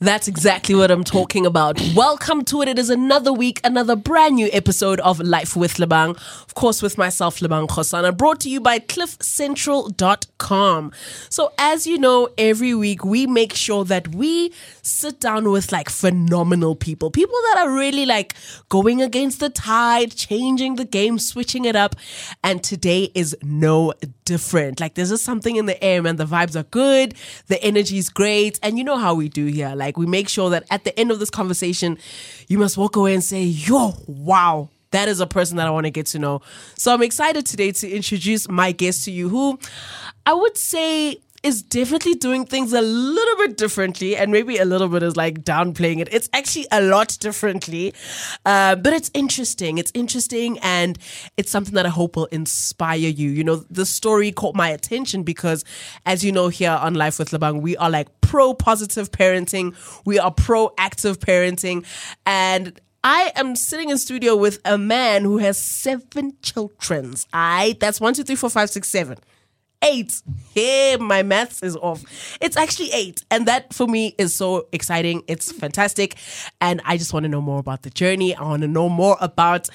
That's exactly what I'm talking about. Welcome to it. It is another week, another brand new episode of Life with Lebang. Of course, with myself, Lebang Khosana, brought to you by cliffcentral.com. So, as you know, every week we make sure that we sit down with like phenomenal people, people that are really like going against the tide, changing the game, switching it up. And today is no different. Like, there's just something in the air, man. The vibes are good, the energy is great. And you know how we do here. Like, we make sure that at the end of this conversation, you must walk away and say, yo, wow. That is a person that I want to get to know. So I'm excited today to introduce my guest to you, who I would say is definitely doing things a little bit differently, and maybe a little bit is like downplaying it. It's actually a lot differently, uh, but it's interesting. It's interesting, and it's something that I hope will inspire you. You know, the story caught my attention because, as you know, here on Life with Lebang, we are like pro positive parenting, we are proactive parenting, and I am sitting in studio with a man who has seven childrens. I that's one, two, three, four, five, six, seven eight. Hey, my maths is off. It's actually eight. And that for me is so exciting. It's fantastic. And I just want to know more about the journey. I want to know more about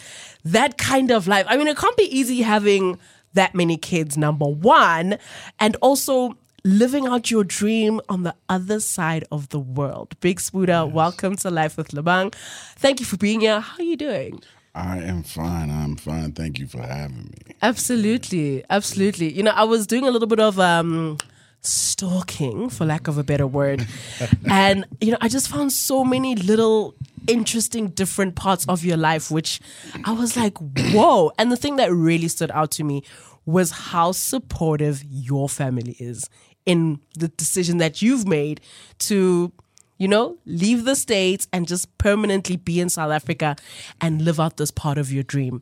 that kind of life. I mean, it can't be easy having that many kids, number one. And also, living out your dream on the other side of the world. Big Sbuda, yes. welcome to Life with Lebang. Thank you for being here. How are you doing? I am fine. I'm fine. Thank you for having me. Absolutely. Absolutely. You know, I was doing a little bit of um stalking for lack of a better word. and you know, I just found so many little interesting different parts of your life which I was like, "Whoa." And the thing that really stood out to me was how supportive your family is in the decision that you've made to you know, leave the States and just permanently be in South Africa and live out this part of your dream.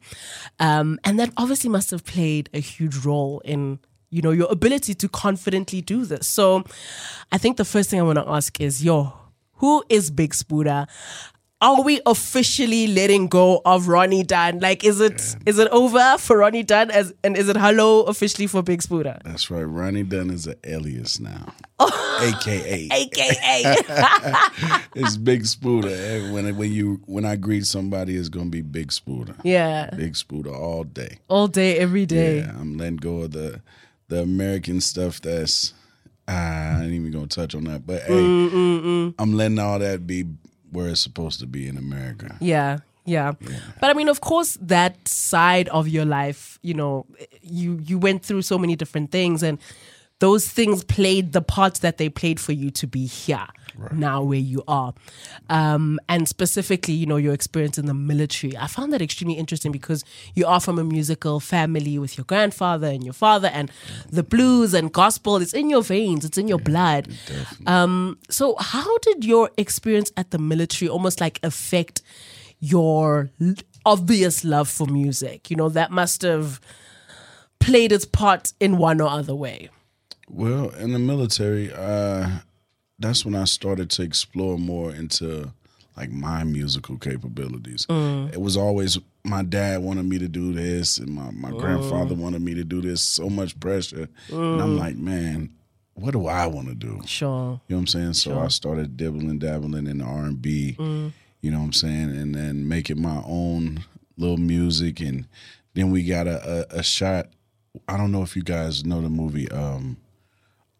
Um, and that obviously must have played a huge role in, you know, your ability to confidently do this. So I think the first thing I want to ask is, yo, who is Big Sbuda? Are we officially letting go of Ronnie Dunn? Like, is it yeah. is it over for Ronnie Dunn? As and is it hello officially for Big Sbuda? That's right. Ronnie Dunn is an alias now, AKA AKA. it's Big Sbuda. When when you when I greet somebody, it's gonna be Big Sbuda. Yeah, Big Sbuda all day, all day, every day. Yeah, I'm letting go of the the American stuff that's. Ah, I ain't even gonna touch on that, but hey, mm, mm, mm. I'm letting all that be where it's supposed to be in America. Yeah, yeah, yeah. But I mean, of course, that side of your life, you know, you you went through so many different things, and those things played the parts that they played for you to be here right. now where you are. Um, and specifically you know your experience in the military. I found that extremely interesting because you are from a musical family with your grandfather and your father and the blues and gospel. It's in your veins. It's in your yeah, blood. um, so how did your experience at the military almost like affect your obvious love for music? You know that must have played its part in one or other way. Well, in the military, uh, that's when I started to explore more into like my musical capabilities. Mm. It was always my dad wanted me to do this, and my, my mm. grandfather wanted me to do this. So much pressure, mm. and I'm mm. like, man, what do I want to do? Sure, you know what I'm saying. So sure. I started dibbling, dabbling in R and B. Mm. You know what I'm saying, and then making my own little music, and then we got a, a, a shot. I don't know if you guys know the movie. Um,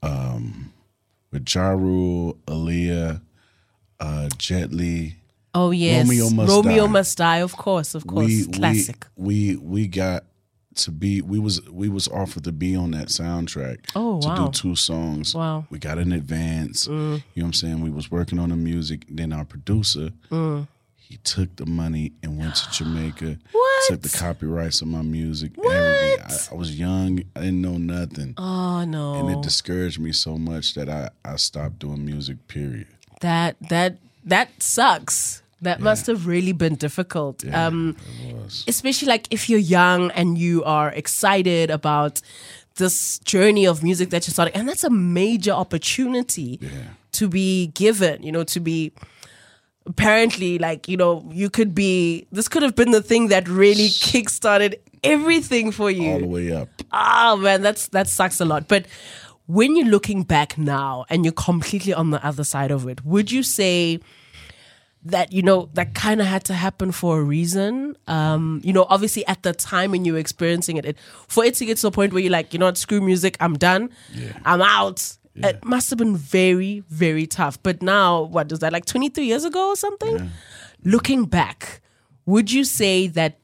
um, with Ja Rule, Aaliyah, uh, Jet Li. Oh yes, Romeo Must Romeo Die. Must Die. Of course, of course, we, classic. We, we we got to be. We was we was offered to be on that soundtrack. Oh to wow. do two songs. Wow. We got an advance. Mm. You know what I'm saying? We was working on the music. Then our producer. Mm he took the money and went to Jamaica. What? Took the copyrights of my music. What? I, I, was young. I didn't know nothing. Oh no! And it discouraged me so much that I I stopped doing music. Period. That that that sucks. That yeah. must have really been difficult. Yeah, um, especially like if you're young and you are excited about this journey of music that you're starting, and that's a major opportunity yeah. to be given. You know, to be apparently, like, you know, you could be, this could have been the thing that really kickstarted everything for you. all the way up. Oh man, that's that sucks a lot. But when you're looking back now and you're completely on the other side of it, would you say that you know that kind of had to happen for a reason? Um, you know, obviously at the time when you were experiencing it, it for it to get to a point where you're like, you know what, screw music, I'm done, Yeah. I'm out. It must have been very, very tough. But now, what is that like 23 years ago or something? Looking back, would you say that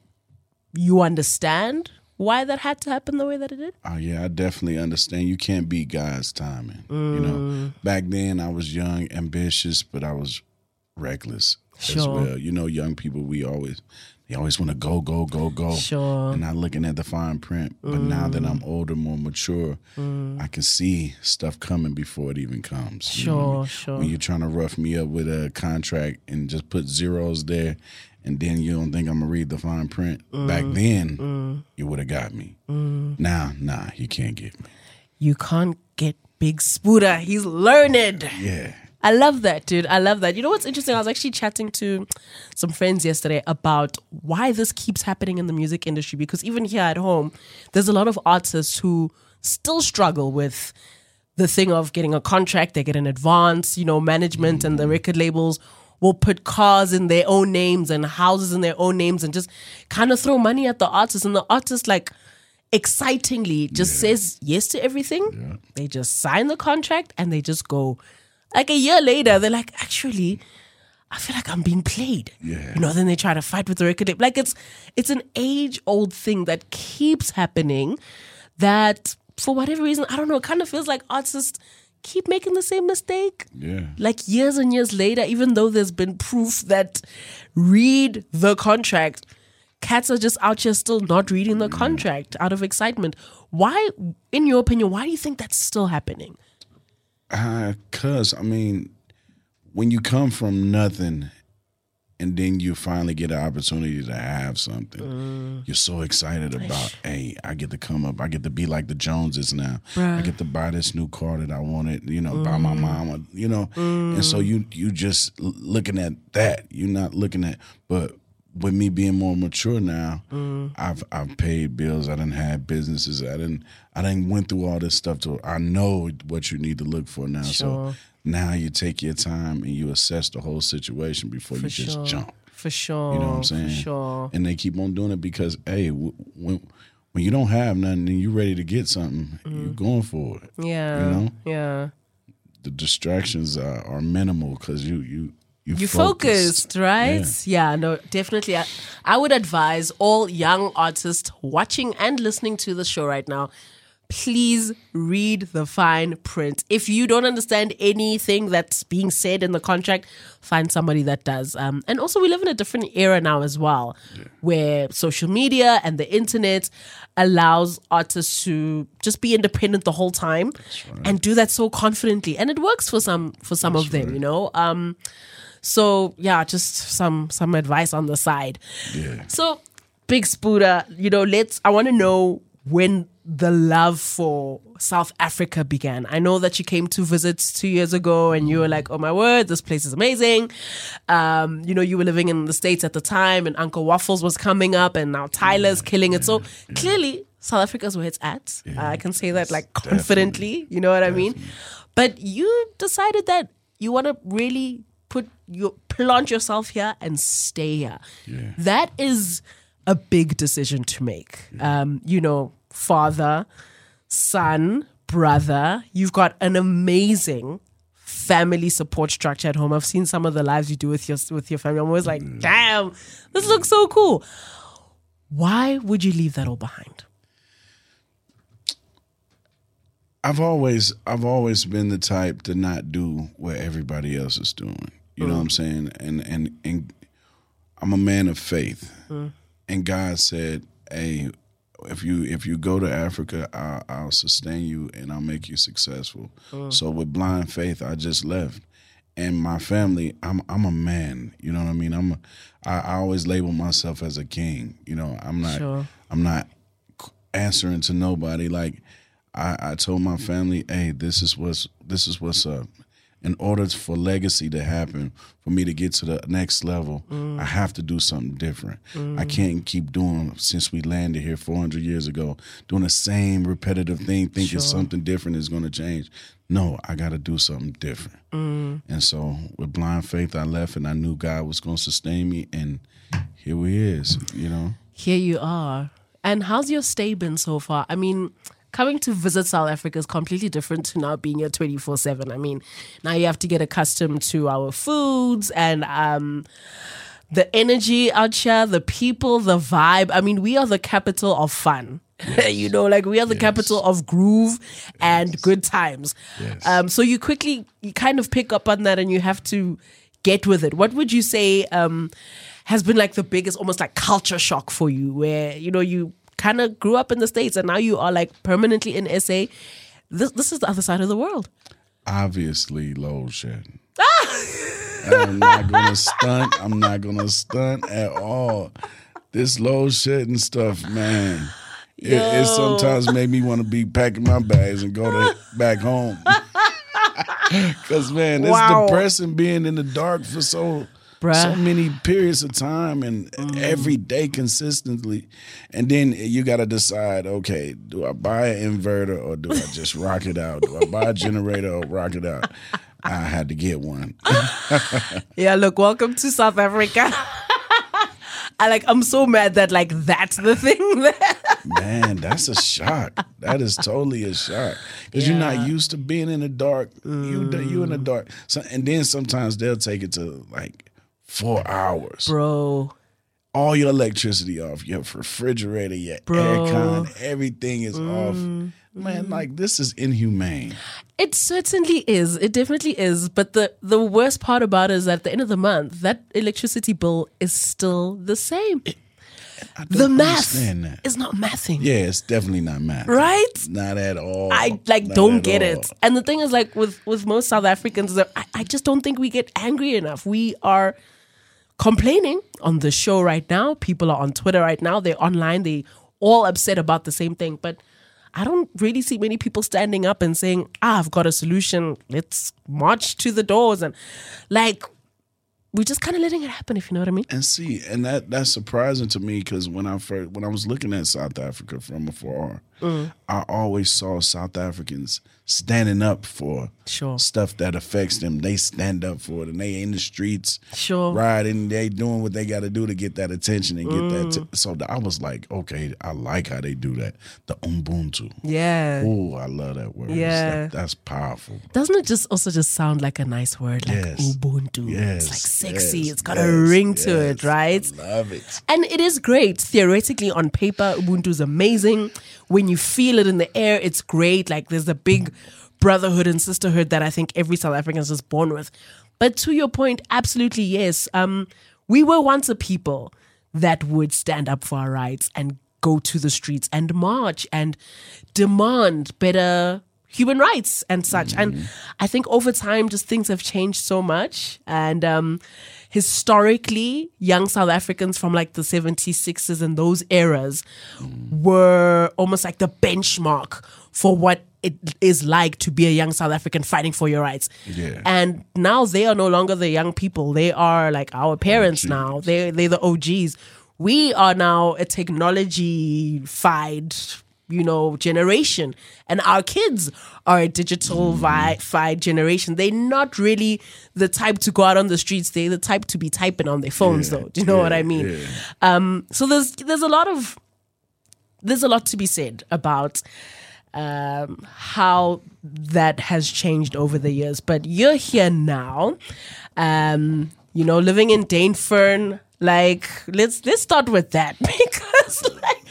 you understand why that had to happen the way that it did? Oh yeah, I definitely understand. You can't beat God's timing. You Mm. know, back then I was young, ambitious, but I was reckless as well. You know, young people we always they always want to go, go, go, go. Sure. And not looking at the fine print. But now that I'm older, more mature, mm. I can see stuff coming before it even comes. You know I Sure, mean? sure. When you're trying to rough me up with a contract and just put zeros there, and then you don't think I'm gonna read the fine print. Mm. Back Mm. then, you would have got me. Mm. Now, nah, you can't get me. You can't get Big Sbuda. He's learned. Yeah. I love that, dude. I love that. You know what's interesting? I was actually chatting to some friends yesterday about why this keeps happening in the music industry because even here at home, there's a lot of artists who still struggle with the thing of getting a contract, they get an advance, you know, management and the mm. record labels will put cars in their own names and houses in their own names and just kind of throw money at the artist and the artist like excitingly just says yes to everything. They just sign the contract and they just go. Like a year later, they're like, actually, I feel like I'm being played. Yeah. You know, then they try to fight with the record label. Like it's it's an age old thing that keeps happening that for whatever reason, I don't know, it kind of feels like artists keep making the same mistake. Yeah. Like years and years later, even though there's been proof that read the contract, cats are just out here still not reading the mm. contract out of excitement. Why, in your opinion, why do you think that's still happening? Uh, Cause I mean, when you come from nothing and then you finally get an opportunity to have something, you're so excited about, hey, I get to come up, I get to be like the Joneses now. I get to buy this new car that I wanted, you know, buy my mama, you know. And so you you just looking at that. You're not looking at but with me being more mature now, mm-hmm. I've I've paid bills. I didn't have businesses. I didn't I didn't went through all this stuff. To I know what you need to look for now. Sure. So now you take your time and you assess the whole situation before you just jump. For sure. You know what I'm saying? For sure. And they keep on doing it because hey, when when you don't have nothing and you're ready to get something, you're mm-hmm. going for it. Yeah. You know? Yeah. The distractions are, are minimal because you you you You focused, right? Yeah. Yeah. no, definitely. I, I would advise all young artists watching and listening to the show right now. Please read the fine print. If you don't understand anything that's being said in the contract, find somebody that does. Um, and also, we live in a different era now as well, where social media and the internet allows artists to just be independent the whole time and do that so confidently. And it works for some for some of them, you know. Um, so yeah, just some some advice on the side. Yeah. So Big Sbuda, you know, let's I want to know when the love for South Africa began. I know that you came to visit two years ago and you were like, oh my word, this place is amazing. Um, you know, you were living in the States at the time and Uncle Waffles was coming up and now Tyla's killing it. So clearly South Africa's where it's at. I can say that like confidently, you know what I mean? But you decided that you want to really your plant yourself here and stay here. Yeah. That is a big decision to make. Um, you know, father, son, brother. You've got an amazing family support structure at home. I've seen some of the lives you do with your with your family. I'm always like, damn, this looks so cool. Why would you leave that all behind? I've always I've always been the type to not do what everybody else is doing. You know what I'm mm. saying? And and and I'm a man of faith. Mm. And God said, "Hey, if you if you go to Africa, I'll, I'll sustain you and I'll make you successful." Mm. So with blind faith, I just left. And my family, I'm I'm a man. You know what I mean? I'm a, I, I always label myself as a king. You know, I'm not Sure. I'm not answering to nobody. Like I, I told my family, hey, this is what's this is what's up. In order for legacy to happen, for me to get to the next level, mm. I have to do something different. I mm. can't keep doing since we landed here 400 years ago, doing the same repetitive thing, thinking something different is going to change. No, I got to do something different. Mm. And so with blind faith, I left, and I knew God was going to sustain me, and here we is. You know. Here you are. And how's your stay been so far? I mean, coming to visit South Africa is completely different to now being here 24 7. I mean, now you have to get accustomed to our foods and um, the energy out here, the people, the vibe. I mean, we are the capital of fun. you know, like we are the capital of groove and good times. Yes. Um, so you quickly, you kind of pick up on that and you have to get with it. What would you say um, has been like the biggest, almost like culture shock for you, where you know you kind of grew up in the states and now you are like permanently in SA? This this is the other side of the world. obviously shedding. I'm not gonna stunt. I'm not gonna stunt at all. This load shedding stuff, man. It, it sometimes made me want to be packing my bags and go to back home. Cause man, it's Wow. depressing being in the dark for so Bruh. so many periods of time and every day consistently. And then you gotta decide, okay, do I buy an inverter or do I just rock it out? Do I buy a generator or rock it out? I had to get one. Yeah, look, welcome to South Africa. I like I'm so mad that like that's the thing there. Man, that's a shock. That is totally a shock because you're Mm. not used to being in the dark. You you in the dark. So, and then sometimes they'll take it to like four hours. Bro. All your electricity off. Your refrigerator, your Bro. Mm. aircon, everything is off. Man, like this is inhumane. It certainly is. It definitely is. But the the worst part about it is that at the end of the month, that electricity bill is still the same. I don't The math is not mathing. Yeah, it's definitely not math. Right? Not at all. I like Not don't get all. it. And the thing is like with with most South Africans, I, I just don't think we get angry enough. We are complaining on the show right now. People are on Twitter right now. They're online. They all upset about the same thing. But I don't really see many people standing up and saying, ah, I've got a solution. Let's march to the doors. And like, we're just kind of letting it happen, if you know what I mean. And see, and that that's surprising to me because when I first when I was looking at South Africa from afar, Mm. I always saw South Africans standing up for Sure. stuff that affects them. They stand up for it, and they in the streets, Sure. riding. They doing what they got to do to get that attention and get Mm. that. T- so I was like, okay, I like how they do that. The Ubuntu. Yeah. Oh, I love that word. Yeah. That- that's powerful. Doesn't it just also just sound like a nice word, like Yes. Ubuntu? Yes, it's like sexy. yes, it's got a yes, ring to it, right? I love it. And it is great. Theoretically, on paper, Ubuntu is amazing. When you feel it in the air, it's great. Like there's a big brotherhood and sisterhood that I think every South African is just born with. But to your point, absolutely yes. Um, we were once a people that would stand up for our rights and go to the streets and march and demand better human rights and such. And I think over time, just things have changed so much. And um, historically, young South Africans from like the 70s, 60s, and those eras were almost like the benchmark for what it is like to be a young South African fighting for your rights. Yeah. And now they are no longer the young people. They are like our parents now. They they're the OGs. We are now a technology fied, you know, generation. And our kids are a digital fied generation. They're not really the type to go out on the streets. They're the type to be typing on their phones though. Do you know what I mean? yeah. Um so there's there's a lot of there's a lot to be said about um, how that has changed over the years. But you're here now, um, you know, living in Dainfern. Like, let's let's start with that because, like,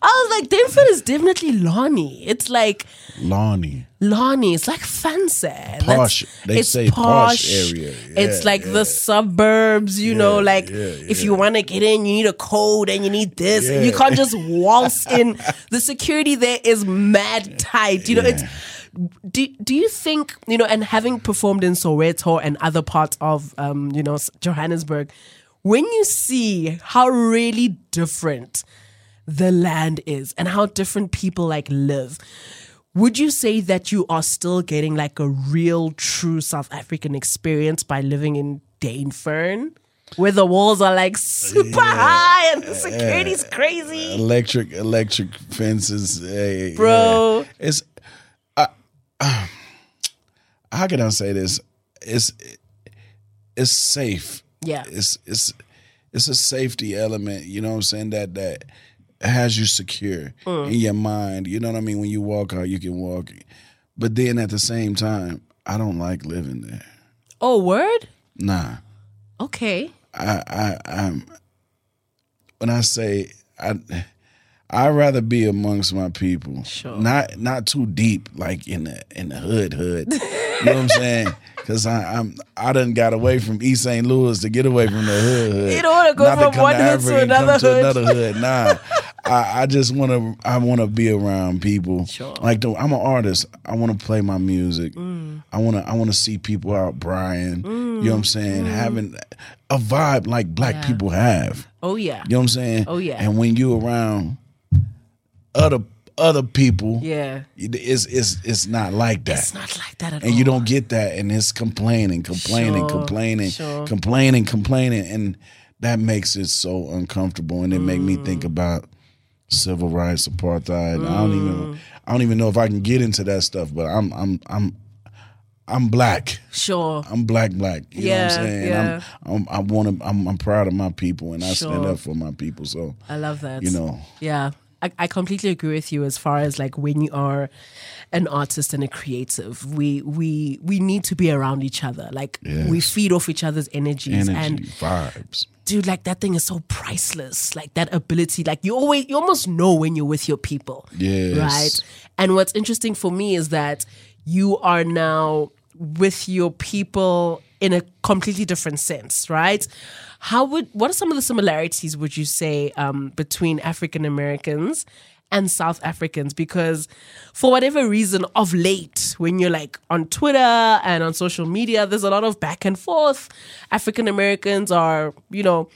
I was like, Dainfern is definitely Lonnie. It's like Lonnie. Lonnie. It's like fancy. Posh. That's- They say posh area. it's like yeah. the suburbs, you know, like yeah, if you want to get in, you need a code and you need this. And you can't just waltz in. The security there is mad tight. You know, it's do, do you think, you know, and having performed in Soweto and other parts of um, you know, Johannesburg, when you see how really different the land is and how different people like live would you say that you are still getting like a real, true South African experience by living in Dainfern? Where the walls are like super high and the security's crazy. electric electric fences, hey, Bro. yeah. It's uh, uh, how can I say this? It's it's safe. Yeah. It's it's it's a safety element. You know what I'm saying? That that has you secure Mm. in your mind. You know what I mean? When you walk out, you can walk. But then at the same time, I don't like living there. Oh, word? Nah. Okay. I I I'm when I say I I'd rather be amongst my people. Sure. Not not too deep, like in the in the hood hood. you know what I'm saying? Cause I, I'm I done got away from East St. Louis to get away from the hood. hood. You don't wanna go Not from come one hood to and come another to hood. another hood. Nah. I, I just wanna I wanna be around people. Sure. Like the, I'm an artist. I wanna play my music. Mm. I wanna I wanna see people out Brian. You know what I'm saying? Having a vibe like black Yeah. people have. Oh, yeah. You know what I'm saying? Oh, yeah. And when you around other other people, Yeah. it's it's it's not like that. It's not like that at all. and you don't get that, and it's complaining, complaining, Sure, complaining, sure. complaining, complaining, and that makes it so uncomfortable, and it make me Mm. think about civil rights, apartheid. I don't Mm. even I don't even know if I can get into that stuff, but I'm I'm I'm I'm black. Sure. I'm black, black. You know what Yeah, I'm saying? yeah. I'm, I'm, I want to. I'm, I'm proud of my people, and I stand up for my people. So I love that. you know, Yeah. I, I completely agree with you as far as like when you are an artist and a creative, we we we need to be around each other. Like we feed off each other's energies energy, and vibes. dude, like that thing is so priceless. Like that ability, like you always, you almost know when you're with your people. Yes. Right. And what's interesting for me is that you are now with your people in a completely different sense, right? How would, what are some of the similarities, would you say, um, between African Americans and South Africans? Because for whatever reason, of late, when you're like on Twitter and on social media, there's a lot of back and forth. African Americans are, you know,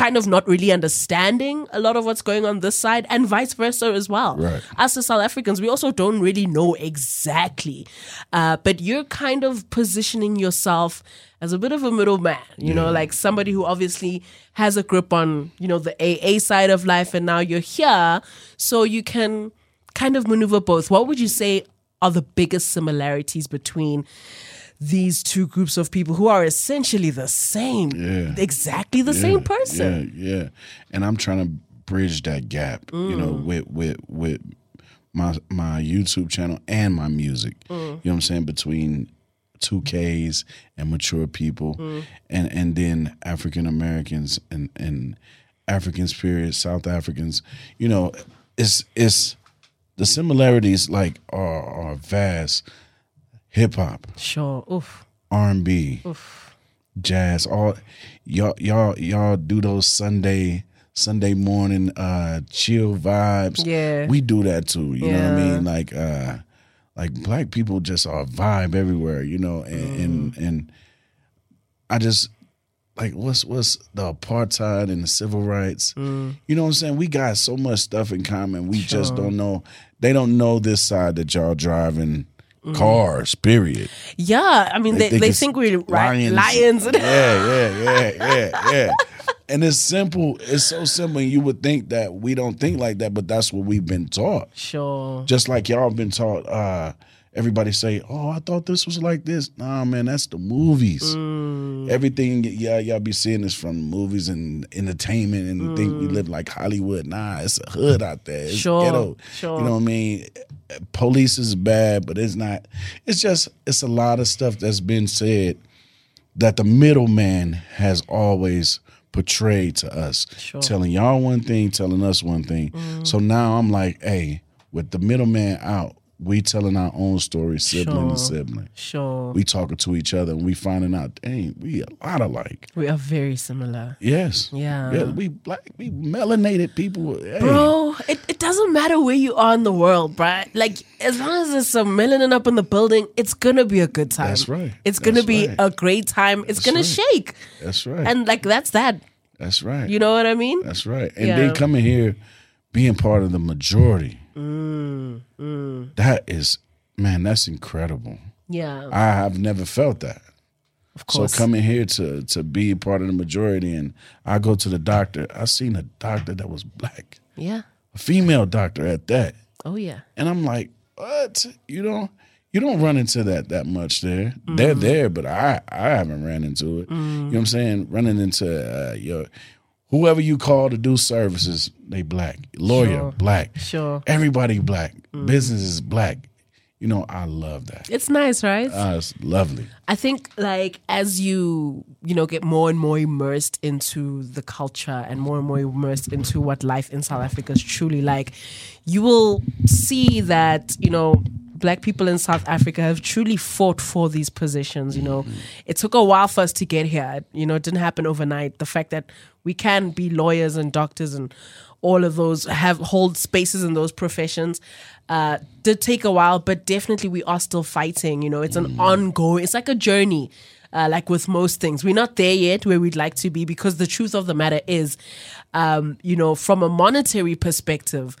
kind of not really understanding a lot of what's going on this side and vice versa as well. Right. As the South Africans, we also don't really know exactly. Uh, but you're kind of positioning yourself as a bit of a middleman, you know, like somebody who obviously has a grip on, you know, the AA side of life and now you're here. So you can kind of maneuver both. What would you say are the biggest similarities between these two groups of people who are essentially the same, Yeah. exactly the same person? Yeah, yeah. And I'm trying to bridge that gap, you know, Mm. with with with my my YouTube channel and my music. Mm. You know what I'm saying? Between two Ks and mature people Mm. and and then African Americans and and African spirit, South Africans, you know, it's it's the similarities like are are vast. Hip hop, Sure. Oof. R and B, jazz, all y'all y'all y'all do those Sunday Sunday morning uh chill vibes. Yeah. We do that too. You know what I mean? Like uh like black people just are vibe everywhere, you know, and and, and I just like what's what's the apartheid and the civil rights. You know what I'm saying? We got so much stuff in common. We just don't know they don't know this side that y'all driving cars, period. Yeah, I mean, they, they, it's think we're right, lions. yeah, yeah, yeah, yeah, yeah. And it's simple. It's so simple. You would think that we don't think like that, but that's what we've been taught. sure. Just like y'all been taught. Uh, everybody say, "Oh, I thought this was like this." Nah, man, that's the movies. Mm. Everything, yeah, y'all be seeing this from movies and entertainment, and think we mm. live like Hollywood. Nah, it's a hood out there. It's Sure, ghetto. sure. You know what I mean? Police is bad, but it's not. It's just it's a lot of stuff that's been said that the middleman has always portrayed to us, Sure. telling y'all one thing, telling us one thing. Mm. So now I'm like, hey, with the middleman out, we telling our own story, sibling to sibling. Sure. We talking to each other and we finding out, dang, we a lot alike. We are very similar. Yes. Yeah. Yeah, we black, we melanated people. Hey, Bro, it, it doesn't matter where you are in the world, bruh. Like, as long as there's some melanin up in the building, it's gonna be a good time. That's right. It's gonna That's be right. a great time. It's gonna right. shake. That's right. And, like, that's that. That's right. You know what I mean? That's right. And Yeah. then coming here, being part of the majority. Mm, That is, man, that's incredible. Yeah. I have never felt that. Of course. So coming here to to be part of the majority, and I go to the doctor. I seen a doctor that was black, yeah. a female doctor at that, Oh yeah. and I'm like, what? You don't you don't run into that that much there. They're there, but I I haven't ran into it. You know what I'm saying? Running into uh, your whoever you call to do services, they black. Lawyer, Sure. black. Sure. Everybody black. Business is black. You know, I love that. It's nice, right? Uh, it's lovely. I think like as you you know get more and more immersed into the culture and more and more immersed into what life in South Africa is truly like, you will see that you know black people in South Africa have truly fought for these positions. You know, it took a while for us to get here. You know, it didn't happen overnight. The fact that we can be lawyers and doctors and all of those have hold spaces in those professions uh, did take a while, but definitely we are still fighting. You know, it's an ongoing. It's like a journey. Uh, like with most things, we're not there yet where we'd like to be because the truth of the matter is, um, you know, from a monetary perspective,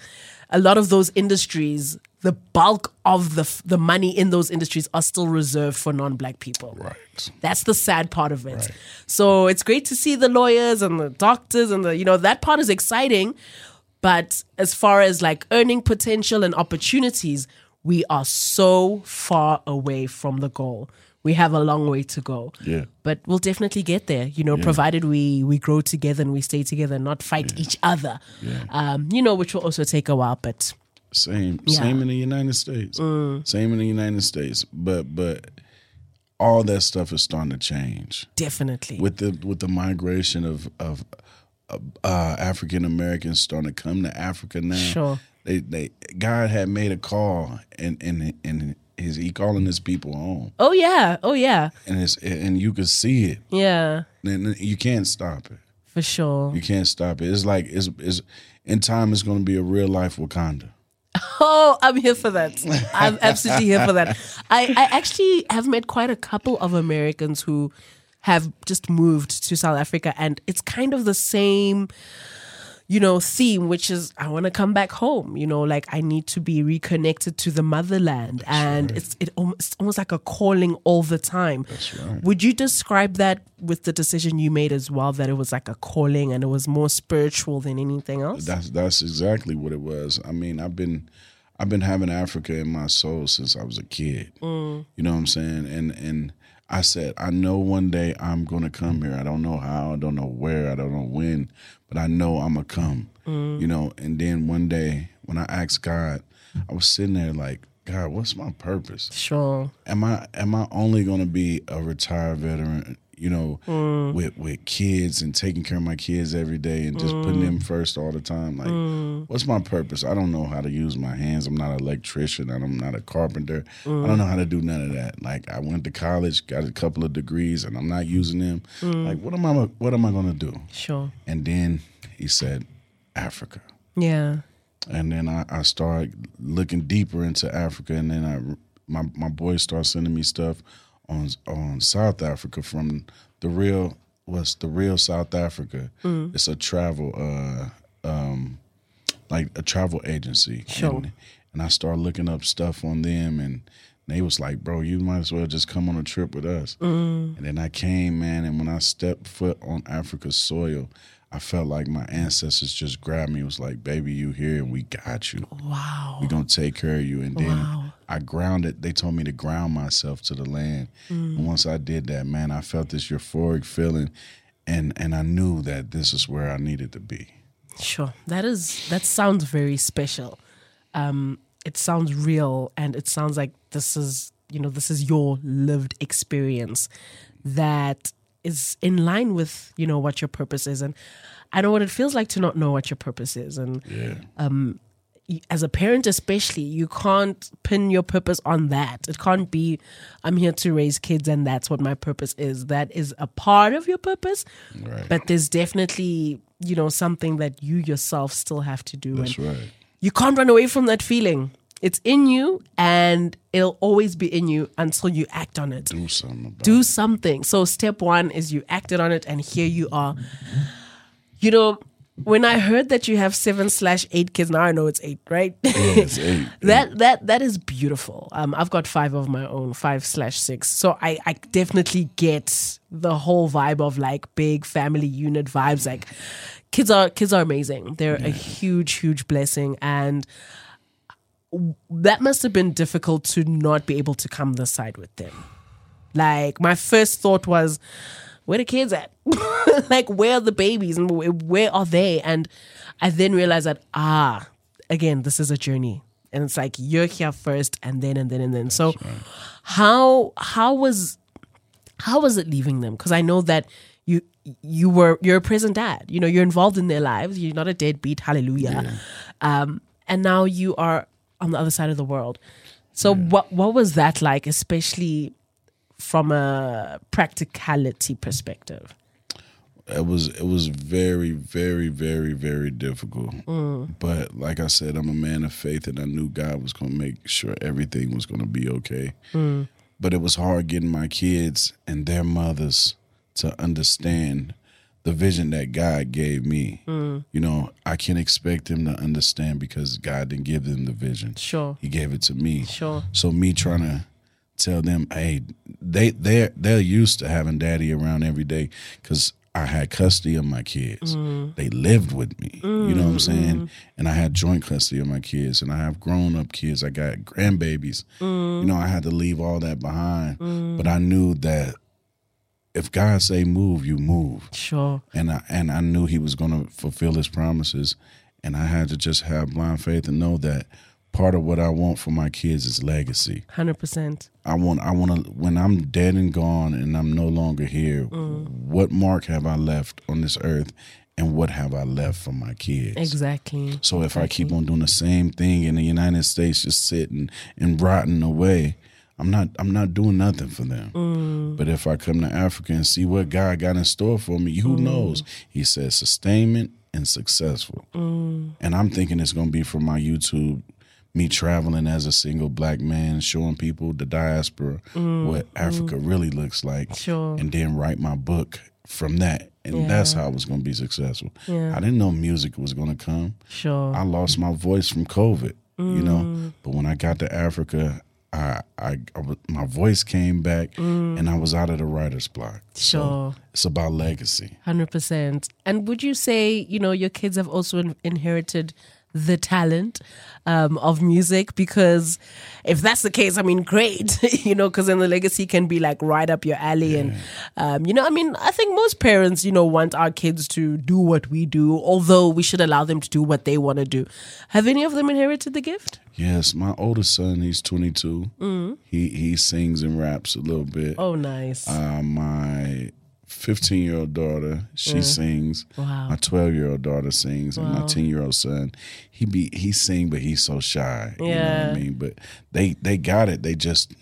a lot of those industries, the bulk of the f- the money in those industries are still reserved for non-black people. Right. That's the sad part of it. So it's great to see the lawyers and the doctors and the you know that part is exciting, but as far as like earning potential and opportunities, we are so far away from the goal. We have a long way to go. Yeah. But we'll definitely get there, you know, provided we we grow together and we stay together and not fight each other. Um, you know, which will also take a while, but Same, Yeah. same in the United States. Same in the United States. But but all that stuff is starting to change definitely. with the with the migration of of uh, African Americans starting to come to Africa now. Sure. They they God had made a call and and and is he calling his people home oh yeah. Oh yeah. and it's and you can see it Yeah. and you can't stop it. For sure. You can't stop it. It's like it's it's in time. It's going to be a real life Wakanda. Oh, I'm here for that. I'm absolutely here for that. I, I actually have met quite a couple of Americans who have just moved to South Africa, and it's kind of the same, you know, theme, which is I want to come back home. You know, like I need to be reconnected to the motherland, and it's it almost, it's almost like a calling all the time. That's right. Would you describe that with the decision you made as well? That it was like a calling, and it was more spiritual than anything else. That's that's exactly what it was. I mean, I've been I've been having Africa in my soul since I was a kid. Mm. You know what I'm saying? And and I said, I know one day I'm gonna come here. I don't know how, I don't know where, I don't know when, but I know I'm gonna come. You mm. know, and then one day when I asked God, I was sitting there like, God, what's my purpose? Sure. am I am I only gonna be a retired veteran, you know, mm. with with kids and taking care of my kids every day and just putting them mm. first all the time? Like, mm. what's my purpose? I don't know how to use my hands. I'm not an electrician. I'm not a carpenter. I don't know how to do none of that. Like, I went to college, got a couple of degrees, and I'm not using them. Like, what am I what am I gonna do? Sure. And then he said, Africa Yeah. and then I, I started looking deeper into Africa, and then I my my boys start sending me stuff on on South Africa from the real what's the real South Africa. It's a travel uh um like a travel agency. Sure. And, and I started looking up stuff on them and they was like, bro, you might as well just come on a trip with us. And then I came, man, and when I stepped foot on Africa's soil, I felt like my ancestors just grabbed me. It was like, baby, you here and we got you. Wow. We're gonna take care of you. And then Wow. I grounded. They told me to ground myself to the land. And once I did that, man, I felt this euphoric feeling, and and I knew that this is where I needed to be. Sure. That is that sounds very special. Um it sounds real and it sounds like this is, you know, this is your lived experience that is in line with, you know, what your purpose is and I know what it feels like to not know what your purpose is and Yeah. As a parent especially you can't pin your purpose on that. It can't be i'm here to raise kids and that's what my purpose is. That is a part of your purpose Right. but there's definitely you know something that you yourself still have to do. That's and right. you can't run away from that feeling. It's in you and it'll always be in you until you act on it. Do something do something. So step one is you acted on it and here you are. You know when I heard that you have seven slash eight kids, now I know it's eight, right? Yeah, it's eight. that that that is beautiful. Um, I've got five of my own, five slash six. So I I definitely get the whole vibe of like big family unit vibes. Like kids are kids are amazing. They're a huge huge blessing, and that must have been difficult to not be able to come this side with them. Like my first thought was, where the kids at? like where are the babies and where are they? And I then realized that ah, again, this is a journey, and it's like you're here first, and then and then and then. so, how how was how was it leaving them? Because I know that you you were you're a present dad. You know you're involved in their lives. You're not a deadbeat. Hallelujah. Um, and now you are on the other side of the world. So what what was that like, especially from a practicality perspective? it was it was very very very very difficult. Mm. But like i said i'm a man of faith and i knew god was going to make sure everything was going to be okay. Mm. But it was hard getting my kids and their mothers to understand the vision that god gave me. Mm. You know i can't expect them to understand because god didn't give them the vision. Sure. he gave it to me. Sure. so me trying to tell them, hey, they they they're used to having daddy around every day because I had custody of my kids. Mm. They lived with me. You know what I'm mm, saying? Mm. And I had joint custody of my kids, and I have grown up kids. I got grandbabies. You know, I had to leave all that behind, but I knew that if God say move, you move Sure. and I and I knew he was going to fulfill his promises, and I had to just have blind faith and know that part of what I want for my kids is legacy. Hundred percent. I want I want to when I'm dead and gone and I'm no longer here, mm. what mark have I left on this earth, and what have I left for my kids? Exactly. So if I keep on doing the same thing in the United States, just sitting and rotting away, I'm not I'm not doing nothing for them. Mm. But if I come to Africa and see what God got in store for me, who mm. knows? He says sustainment and successful. And I'm thinking it's gonna be for my YouTube, me traveling as a single black man, showing people the diaspora mm-hmm. what mm-hmm. Africa really looks like. Sure. And then write my book from that. And that's how I was gonna be successful. Yeah. I didn't know music was gonna come. Sure. I lost my voice from COVID, you know. Mm. But when I got to Africa, I, I, I my voice came back, mm. and I was out of the writer's block. Sure. So it's about legacy. Hundred percent. And would you say you know your kids have also in- inherited the talent um, of music? Because if that's the case, I mean, great. you know, because then the legacy can be like right up your alley, and um, you know, I mean, I think most parents, you know, want our kids to do what we do, although we should allow them to do what they want to do. Have any of them inherited the gift? Yes, my oldest son, he's 22. He he sings and raps a little bit. Oh, nice. Uh, my 15 year old daughter, she sings. Wow. My 12 year old daughter sings, and my 10 year old son, he be he sing, but he's so shy. You know Yeah. what I mean? But they they got it. They just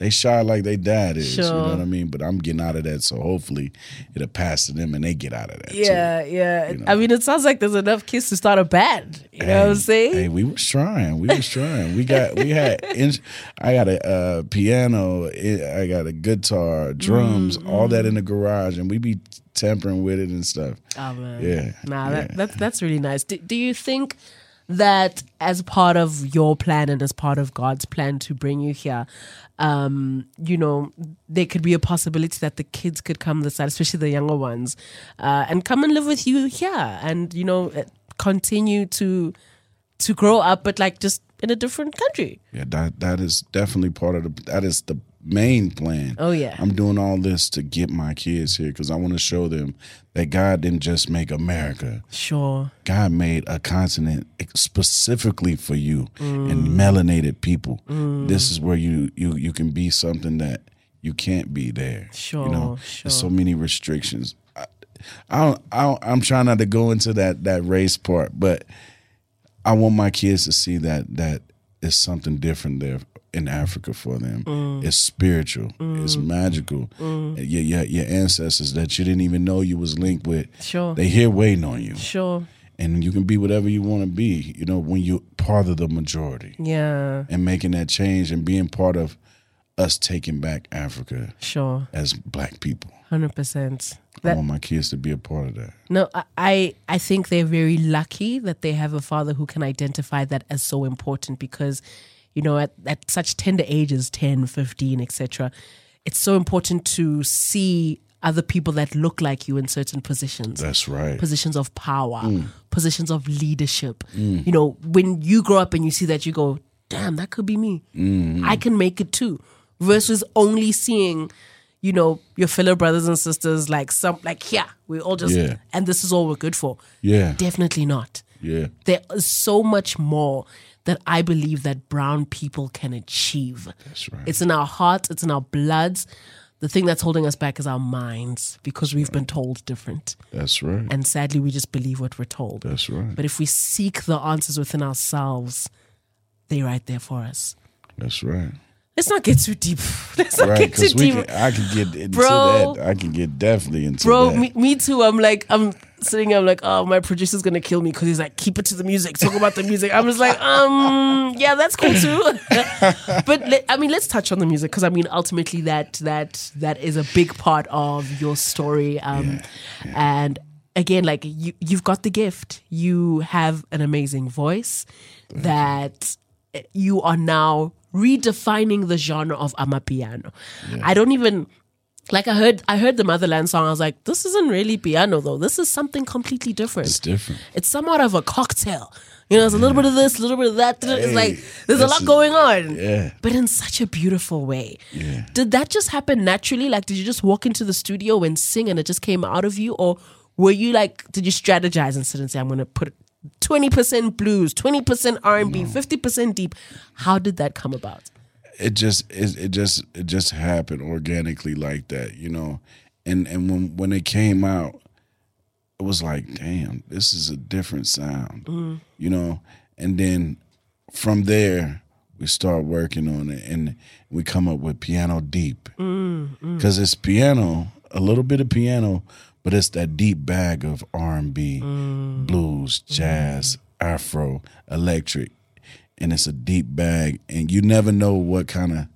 they shy like they dad is. You know what I mean? But I'm getting out of that, so hopefully it'll pass to them and they get out of that. too. yeah, yeah. I mean, it sounds like there's enough kids to start a band. You know what I'm saying? Hey, we was trying. We was trying. We got we had. In, I got a uh, piano. I got a guitar, drums, all that in the garage, and we be tampering with it and stuff. Oh man. Yeah, Nah, yeah. that, that's that's really nice. Do, do you think that as part of your plan and as part of God's plan to bring you here, um, you know, there could be a possibility that the kids could come this side, especially the younger ones, uh, and come and live with you here, and you know, uh, continue to to grow up, but like just in a different country. Yeah, that that is definitely part of the. That is the main plan. Oh, yeah. I'm doing all this to get my kids here because I want to show them that God didn't just make America. Sure. God made a continent specifically for you Mm. and melanated people. This is where you you you can be something that you can't be there. Sure, you know, sure. there's so many restrictions. I, I don't, I don't, I'm trying not to go into that that race part, but I want my kids to see that that is something different there in Africa for them. Mm. It's spiritual. It's magical. Your, your your ancestors that you didn't even know you was linked with. Sure. They here waiting on you Sure. and you can be whatever you want to be you know when you're part of the majority Yeah. and making that change and being part of us taking back Africa Sure. as black people. 100%. I want my kids to be a part of that. no, I, I think they're very lucky that they have a father who can identify that as so important because, you know, at, at such tender ages 10, 15, etc., it's so important to see other people that look like you in certain positions. That's right. positions of power, mm. positions of leadership. Mm. You know, when you grow up and you see that, you go, damn, that could be me. Mm-hmm. I can make it too. Versus only seeing, you know, your fellow brothers and sisters like some, like, yeah, we all just, Yeah. and this is all we're good for. Yeah. Definitely not. Yeah. There is so much more that I believe that brown people can achieve. That's right. It's in our hearts, it's in our bloods. The thing that's holding us back is our minds because we've been told different. That's right. And sadly, we just believe what we're told. That's right. But if we seek the answers within ourselves, they're right there for us. That's right. Let's not get too deep. Let's not Right, get too deep. can, I can get into Bro. that. I can get definitely into Bro, that. me, me too. I'm like, I'm sitting, I'm like, oh, my producer's gonna kill me because he's like, keep it to the music, talk about the music. I'm just like, um, yeah, that's cool too. but let, I mean, let's touch on the music because I mean, ultimately, that that that is a big part of your story. Um, and again, like you, you've got the gift. You have an amazing voice that you are now redefining the genre of amapiano. I don't even like I heard I heard the motherland song. I was like, this isn't really piano though. This is something completely different. it's different. It's somewhat of a cocktail. You know, it's a little bit of this, a little bit of that. It's like there's a lot going on. Yeah. But in such a beautiful way. Yeah. Did that just happen naturally? Like, did you just walk into the studio and sing and it just came out of you? Or were you like, did you strategize and sit and say, I'm going to put 20% blues, 20% R&B, 50% deep? How did that come about? it just it, it just it just happened organically like that, you know. And and when when it came out, it was like, damn, this is a different sound, mm. you know. And then from there, we start working on it, and we come up with piano deep, mm, mm. because it's piano, a little bit of piano, but it's that deep bag of R and B, mm. blues, mm. jazz, Afro, electric, and it's a deep bag, and you never know what kind of.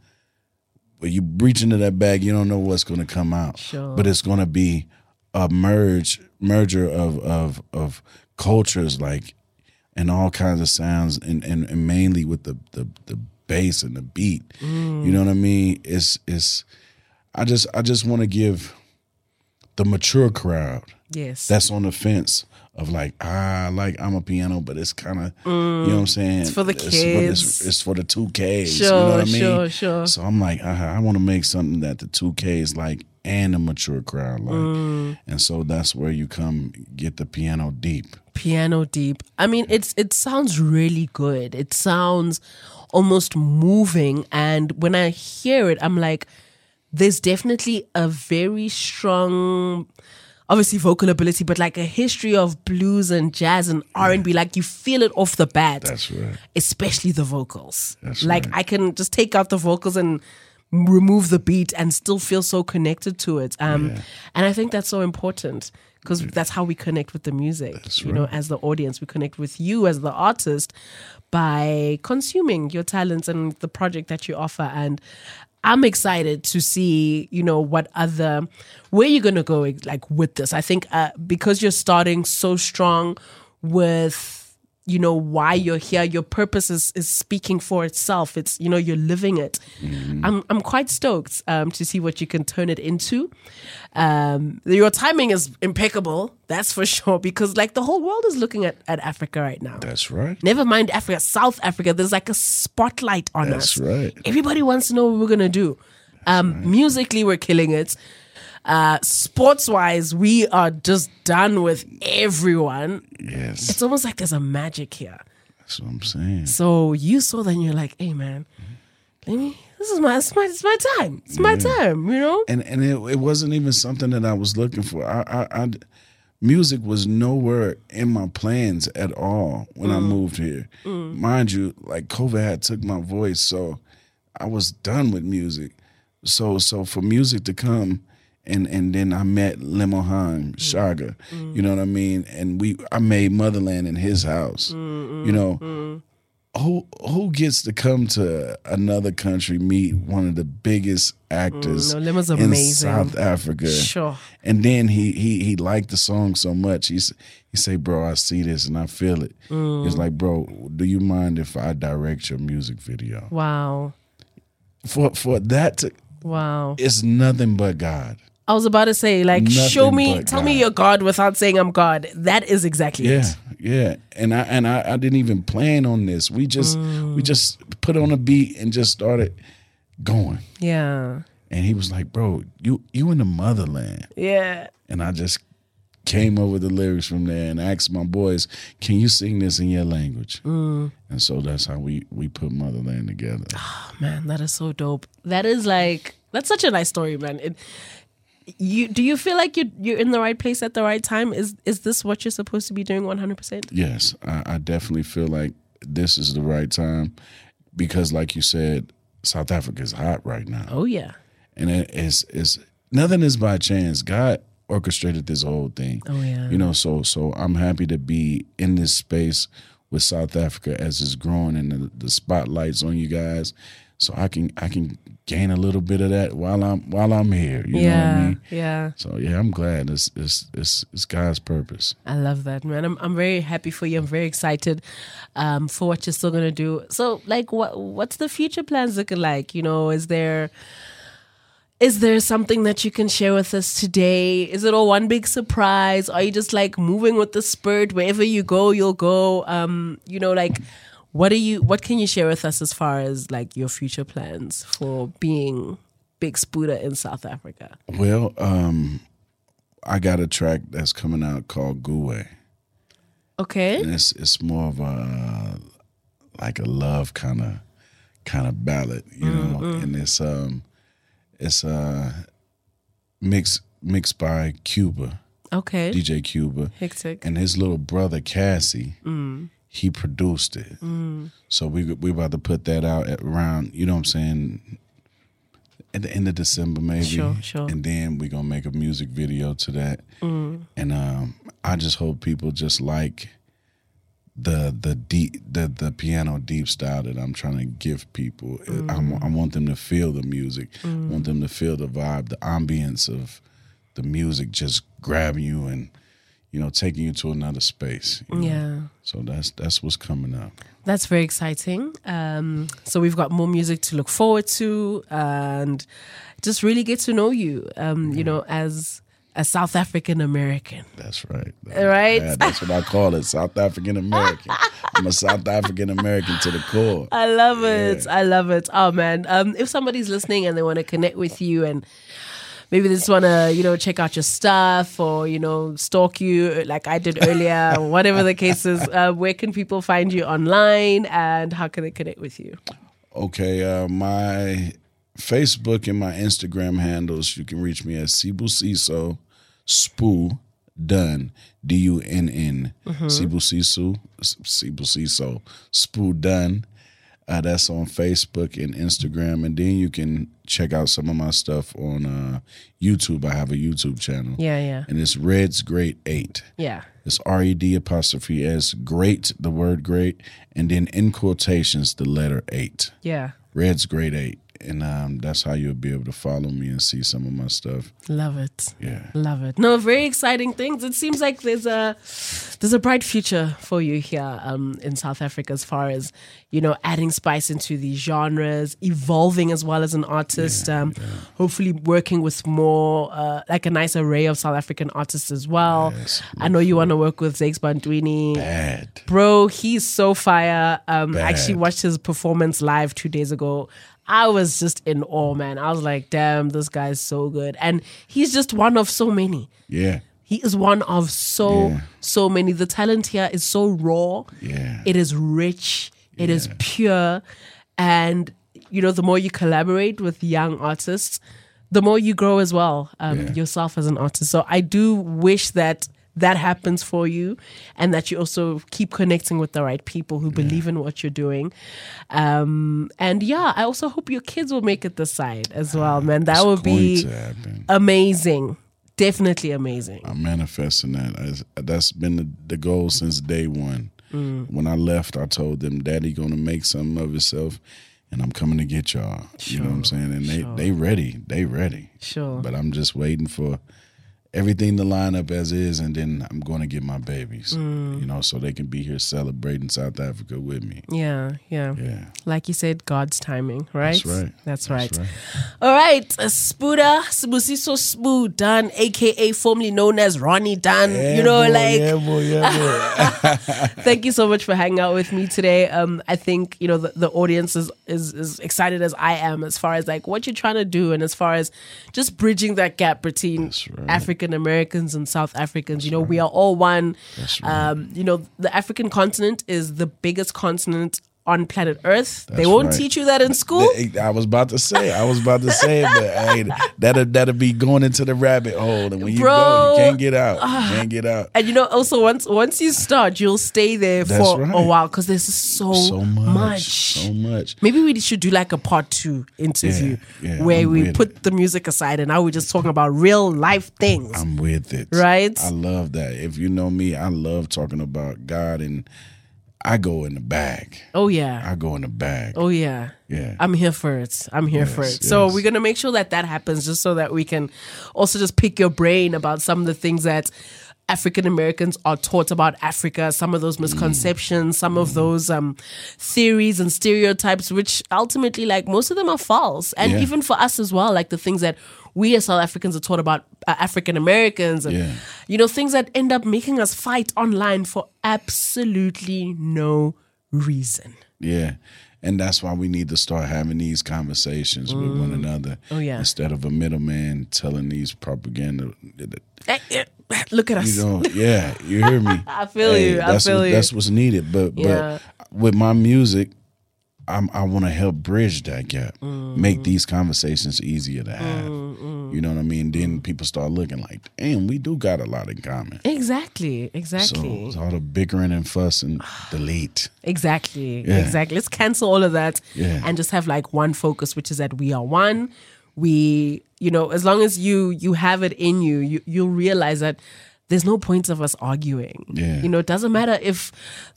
When you reach into that bag, you don't know what's going to come out, Sure. but it's going to be a merge merger of of of cultures, like and all kinds of sounds, and and, and mainly with the, the the bass and the beat. You mm. know what I mean? It's it's. I just I just want to give the mature crowd Yes. that's on the fence of like ah I like amapiano, but it's kind of you know what I'm saying. It's for the It's, kids. it's for the two Ks. Sure, you know what I mean? sure, sure. So I'm like, uh, I want to make something that the two Ks like and the mature crowd like, Mm. and so that's where you come get the piano deep. piano deep. I mean, it's it sounds really good. It sounds almost moving, and when I hear it, I'm like, there's definitely a very strong, obviously vocal ability, but like a history of blues and jazz and R and B. Like you feel it off the bat. That's right. especially the vocals. That's like right. I can just take out the vocals and remove the beat and still feel so connected to it. Um, and I think that's so important because that's how we connect with the music. you know, as the audience, we connect with you as the artist by consuming your talents and the project that you offer. And I'm excited to see, you know, what other where you're gonna go like with this. I think uh, because you're starting so strong with you know why you're here. Your purpose is, is speaking for itself. It's you know you're living it. I'm i'm quite stoked um to see what you can turn it into. Um your timing is impeccable that's for sure because like the whole world is looking at at africa right now. That's right. never mind africa south africa there's like a spotlight on us. That's right. everybody wants to know what we're gonna do. Um musically we're killing it uh sports wise we are just done with everyone Yes, it's almost like there's a magic here. that's what I'm saying. So you saw that and you're like, hey man, let me this is my it's my it's my time. It's my time, you know? and and it, it wasn't even something that I was looking for. I, I, I music was nowhere in my plans at all when I moved here. Mind you, like COVID had took my voice, so I was done with music. So so for music to come. And and then I met Lemohan Shaga, you know what I mean. And we I made Motherland in his house, you know. who who gets to come to another country meet one of the biggest actors Mm, no, in amazing. South Africa? Sure. And then he he he liked the song so much. He's he say, "Bro, I see this and I feel it." Mm. He's like, "Bro, do you mind if I direct your music video?" Wow. For for that to, Wow. it's nothing but God. I was about to say, like, Nothing show me, tell me God. you're God without saying I'm God. That is exactly Yeah, it. yeah. Yeah. And I and I, I didn't even plan on this. We just we mm. just put on a beat and just started going. Yeah. And he was like, "Bro, you you in the motherland." Yeah. And I just came over the lyrics from there and asked my boys, "Can you sing this in your language?" Mm. And so that's how we we put Motherland together. Oh man, that is so dope. That is like that's such a nice story, man. It, you do you feel like you you're in the right place at the right time? Is is this what you're supposed to be doing 100? percent Yes, I, I definitely feel like this is the right time because, like you said, South Africa is hot right now. Oh yeah. and it is is nothing is by chance. God orchestrated this whole thing. Oh yeah. You know, so so I'm happy to be in this space with South Africa as it's growing and the, the spotlights on you guys. So I can I can gain a little bit of that while I'm while I'm here. You know what. I mean? Yeah. So yeah, I'm glad it's it's it's, it's God's purpose. I love that, man. I'm I'm very happy for you. I'm very excited um, for what you're still gonna do. So, like, what what's the future plans looking like? You know, is there is there something that you can share with us today? Is it all one big surprise? Are you just like moving with the spirit? Wherever you go, you'll go. Um, you know, like what are you? What can you share with us as far as like your future plans for being Big Sbuda in South Africa? Well, um, I got a track that's coming out called Gouwe. Okay. and it's it's more of a like a love kind of kind of ballad, you know, and it's um it's uh mixed mixed by Cuba, Okay. DJ Cuba, Hectic. and his little brother Cassie. He produced it, mm. so we we about to put that out at around you know what I'm saying at the end of December maybe, Sure, sure. and then we're gonna make a music video to that, mm. and um, I just hope people just like the the deep the the piano deep style that I'm trying to give people. I, mm. I want them to feel the music. I want them to feel the vibe, the ambience of the music just grabbing you and you know taking you to another space. you know? Yeah. So that's that's what's coming up. That's very exciting. Um, so we've got more music to look forward to, and just really get to know you. Um, You know, as a South African American. That's right. Right? Yeah, that's what I call it. South African American. I'm a South African American to the core. I love it. I love it. Oh man. Um, if somebody's listening and they want to connect with you and maybe they just want to, you know, check out your stuff or, you know, stalk you like I did earlier, whatever the case is, uh, where can people find you online and how can they connect with you? Okay, uh, my Facebook and my Instagram handles, you can reach me at Sibu Siso Spoo Dun D U N N Sibu Sisu Sibu Siso Spoo Dun. Uh, that's on Facebook and Instagram, and then you can check out some of my stuff on uh, YouTube. I have a YouTube channel, Yeah, yeah. and it's Red's Great Eight. Yeah. It's R E D apostrophe S great, the word great, and then in quotations the letter eight. Yeah. Red's Great eight, and um, that's how you'll be able to follow me and see some of my stuff. Love it. Yeah, Love it. No, very exciting things. It seems like there's a there's a bright future for you here um, in South Africa as far as you know adding spice into these genres, evolving as well as an artist. um, Hopefully, working with more uh, like a nice array of South African artists as well. Yes, I know you want to work with Zakes Bantwini. bad. Bro, he's so fire. Um, I actually watched his performance live two days ago. I was just in awe, man. I was like, damn, this guy's so good. And he's just one of so many. Yeah, He is one of so, Yeah. so many. The talent here is so raw. yeah, It is rich. It is pure. And, you know, the more you collaborate with young artists, the more you grow as well, um, Yeah. yourself as an artist. So I do wish that that happens for you and that you also keep connecting with the right people who believe in what you're doing. Um, and yeah, I also hope your kids will make it this side as well, man. That It's would be amazing. Definitely amazing. I'm manifesting that. That's been the, the goal since day one. when I left, I told them, "Daddy gonna make something of himself, and I'm coming to get y'all." You know what I'm saying? And they they ready, they ready. Sure. But I'm just waiting for everything to line up as is, and then I'm going to get my babies. Mm. You know, so they can be here celebrating South Africa with me. Yeah, yeah. Yeah. Like you said, God's timing, right? That's right. That's right. That's right. All right, uh, Sbuda Sibusiso Spu Dunn, aka formerly known as Ronnie Dunn. you know, boy, like yeah, boy, yeah, boy. thank you so much for hanging out with me today. Um, I think you know the, the audience is, is is excited as I am as far as like what you're trying to do and as far as just bridging that gap between right. African Americans and South Africans. you know, we are all one. Um, you know, the African continent is the biggest continent on planet Earth. they won't right. teach you that in school. I was about to say, I was about to say, it, but hey, that'll that'll be going into the rabbit hole, and when you go, you can't get out. You ah. can't get out. And you know, also once once you start, you'll stay there That's for a while because there's so, So much, much. so much. Maybe we should do like a part two interview Yeah, yeah, where I'm we put the music aside and now we're just talking about real life things. I'm with it. Right? I love that. If you know me, I love talking about God, and I go in the bag. oh yeah. I go in the bag. Oh yeah. Yeah. I'm here for it. I'm here for Yes, it. So we're going to make sure that that happens just so that we can also just pick your brain about some of the things that African Americans are taught about Africa, some of those misconceptions, some of those um, theories and stereotypes, which ultimately, like, most of them are false. And Yeah. even for us as well, like the things that we as South Africans are taught about uh, African Americans and, Yeah. you know, things that end up making us fight online for absolutely no reason. Yeah. And that's why we need to start having these conversations with one another. Oh, yeah. Instead of a middleman telling these propaganda. Eh, eh, Look at us. You know, yeah, you hear me. I feel you. I that's feel what, you. That's what's needed. But Yeah. but with my music, I'm, I want to help bridge that gap, Mm. make these conversations easier to have. You know what I mean? Then people start looking like, damn, we do got a lot in common. Exactly. So Exactly. it's all the bickering and fussing, and delete. exactly. Yeah. Exactly. Let's cancel all of that Yeah. and just have like one focus, which is that we are one. We, you know, as long as you you have it in you, you you'll realize that there's no point of us arguing. Yeah. You know, it doesn't matter if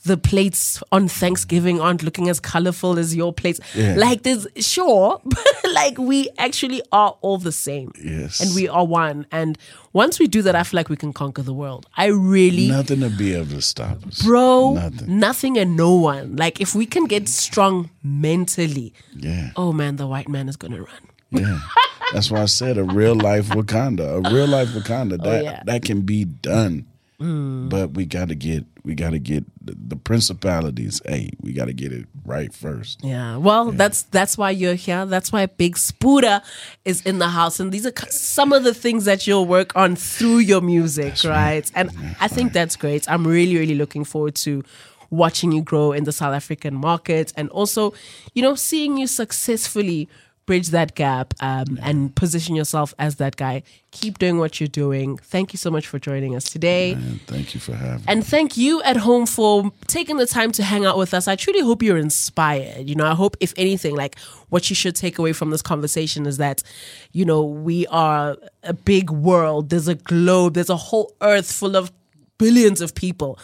the plates on Thanksgiving aren't looking as colorful as your plates. Yeah. Like there's sure, but like we actually are all the same. Yes. And we are one. And once we do that, I feel like we can conquer the world. I really Nothing to be able to stop us. bro Nothing. nothing and no one like if we can get strong mentally Yeah. oh man the white man is gonna run Yeah. That's why I said a real life Wakanda. A real life Wakanda. That Oh, yeah. Mm. that can be done. But we gotta get we gotta get the, the principalities. Hey, we gotta get it right first. yeah well that's that's why you're here that's why Big Sbuda is in the house and these are some of the things that you'll work on through your music right and i think that's great i'm really really looking forward to watching you grow in the south african market and also you know seeing you successfully bridge that gap um, and position yourself as that guy keep doing what you're doing thank you so much for joining us today And thank you for having me. And thank you at home for taking the time to hang out with us. I truly hope you're inspired. You know, I hope, if anything, like what you should take away from this conversation is that, you know, we are a big world. There's a globe, there's a whole earth full of billions of people.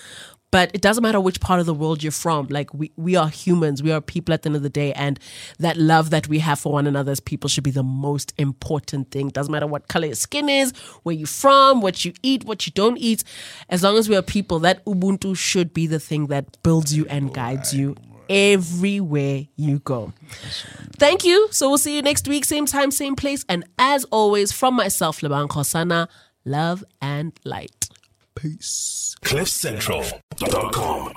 But it doesn't matter which part of the world you're from. Like we, we are humans. We are people at the end of the day. And that love that we have for one another as people should be the most important thing. Doesn't matter what color your skin is, where you're from, what you eat, what you don't eat. As long as we are people, that Ubuntu should be the thing that builds you and guides you everywhere you go. Thank you. So we'll see you next week, same time, same place. And as always, from myself, Lebang Khosana, love and light. Peace. CliffCentral.com.